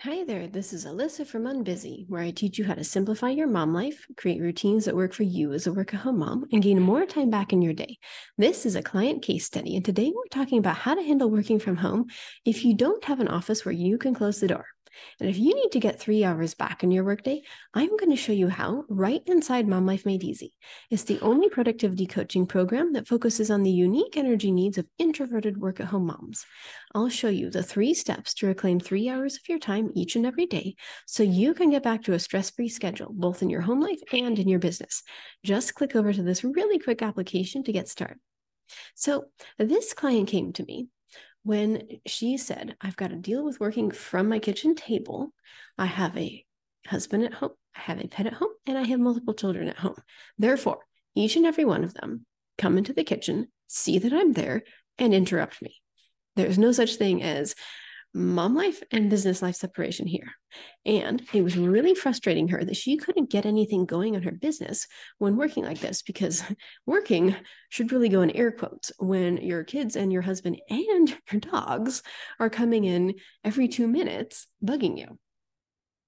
Hi there, this is Alyssa from Unbusy, where I teach you how to simplify your mom life, create routines that work for you as a work at home mom, and gain more time back in your day. This is a client case study, and today we're talking about how to handle working from home if you don't have an office where you can close the door. And if you need to get three hours back in your workday, I'm going to show you how right inside Mom Life Made Easy. It's the only productivity coaching program that focuses on the unique energy needs of introverted work at home moms. I'll show you the three steps to reclaim three hours of your time each and every day so you can get back to a stress free schedule, both in your home life and in your business. Just click over to this really quick application to get started. So, this client came to me when she said, I've got to deal with working from my kitchen table. I have a husband at home, I have a pet at home, and I have multiple children at home. Therefore, each and every one of them come into the kitchen, see that I'm there, and interrupt me. There's no such thing as mom life and business life separation here. And it was really frustrating her that she couldn't get anything going on her business when working like this, because working should really go in air quotes when your kids and your husband and your dogs are coming in every two minutes bugging you.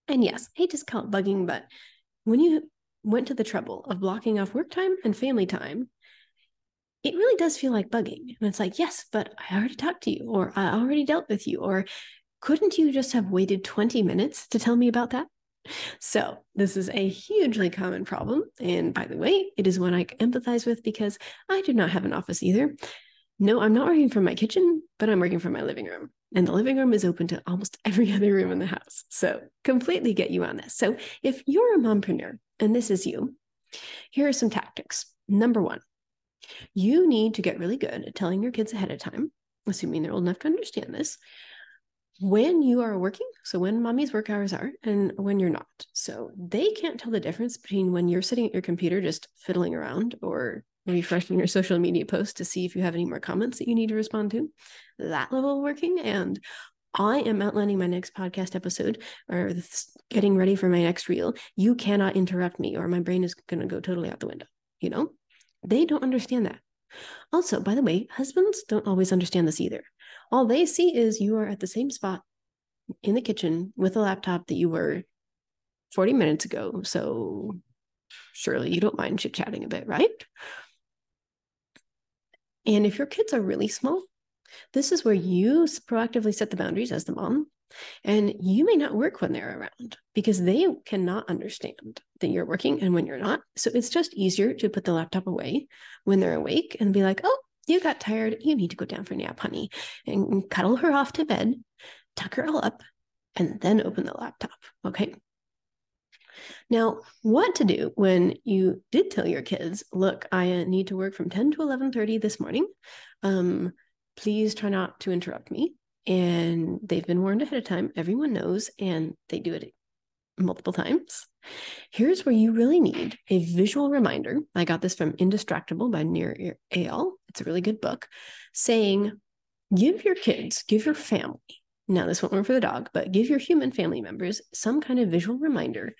And yes, I call it bugging, but when you went to the trouble of blocking off work time and family time it really does feel like bugging. And it's like, yes, but I already talked to you, or I already dealt with you, or couldn't you just have waited 20 minutes to tell me about that? So, this is a hugely common problem. And by the way, it is one I empathize with because I do not have an office either. No, I'm not working from my kitchen, but I'm working from my living room. And the living room is open to almost every other room in the house. So, completely get you on this. So, if you're a mompreneur and this is you, here are some tactics. Number one, you need to get really good at telling your kids ahead of time, assuming they're old enough to understand this, when you are working, so when mommy's work hours are, and when you're not. So they can't tell the difference between when you're sitting at your computer just fiddling around or refreshing your social media post to see if you have any more comments that you need to respond to. That level of working. And I am outlining my next podcast episode or getting ready for my next reel. You cannot interrupt me, or my brain is going to go totally out the window, you know? They don't understand that. Also, by the way, husbands don't always understand this either. All they see is you are at the same spot in the kitchen with a laptop that you were 40 minutes ago. So surely you don't mind chit chatting a bit, right? And if your kids are really small, this is where you proactively set the boundaries as the mom and you may not work when they're around because they cannot understand that you're working and when you're not. So it's just easier to put the laptop away when they're awake and be like, oh, you got tired. You need to go down for a nap, honey, and cuddle her off to bed, tuck her all up, and then open the laptop. Okay. Now, what to do when you did tell your kids, look, I uh, need to work from 10 to 11:30 this morning. Um, please try not to interrupt me and they've been warned ahead of time. Everyone knows, and they do it multiple times. Here's where you really need a visual reminder. I got this from Indistractable by Nir Eyal. It's a really good book saying, give your kids, give your family, now this won't work for the dog, but give your human family members some kind of visual reminder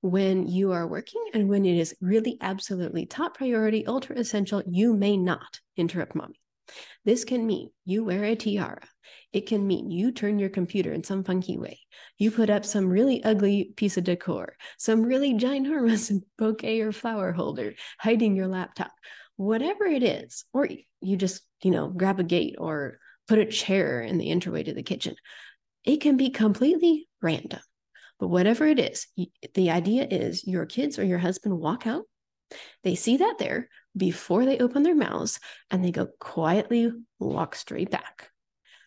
when you are working and when it is really absolutely top priority, ultra essential, you may not interrupt mommy. This can mean you wear a tiara. It can mean you turn your computer in some funky way. You put up some really ugly piece of decor, some really ginormous bouquet or flower holder hiding your laptop. Whatever it is, or you just, you know, grab a gate or put a chair in the entryway to the kitchen. It can be completely random. But whatever it is, the idea is your kids or your husband walk out, they see that there before they open their mouths, and they go quietly walk straight back.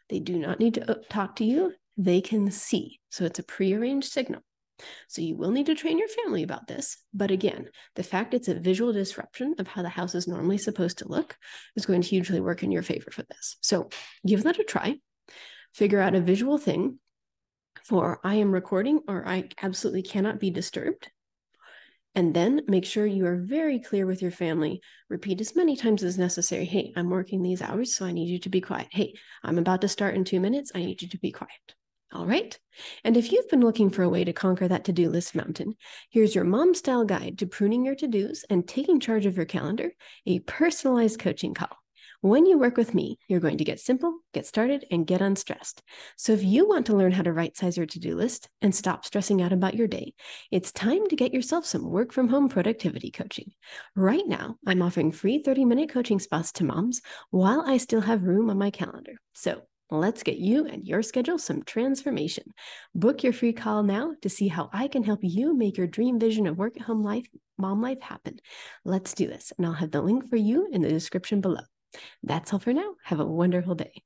They do not need to uh, talk to you, they can see. So it's a prearranged signal. So you will need to train your family about this. But again, the fact it's a visual disruption of how the house is normally supposed to look is going to hugely work in your favor for this. So give that a try. Figure out a visual thing for I am recording or I absolutely cannot be disturbed. And then make sure you are very clear with your family. Repeat as many times as necessary. Hey, I'm working these hours, so I need you to be quiet. Hey, I'm about to start in two minutes. I need you to be quiet. All right. And if you've been looking for a way to conquer that to do list mountain, here's your mom style guide to pruning your to dos and taking charge of your calendar a personalized coaching call. When you work with me, you're going to get simple, get started, and get unstressed. So if you want to learn how to right size your to do list and stop stressing out about your day, it's time to get yourself some work from home productivity coaching. Right now, I'm offering free 30 minute coaching spots to moms while I still have room on my calendar. So Let's get you and your schedule some transformation. Book your free call now to see how I can help you make your dream vision of work at home life, mom life happen. Let's do this, and I'll have the link for you in the description below. That's all for now. Have a wonderful day.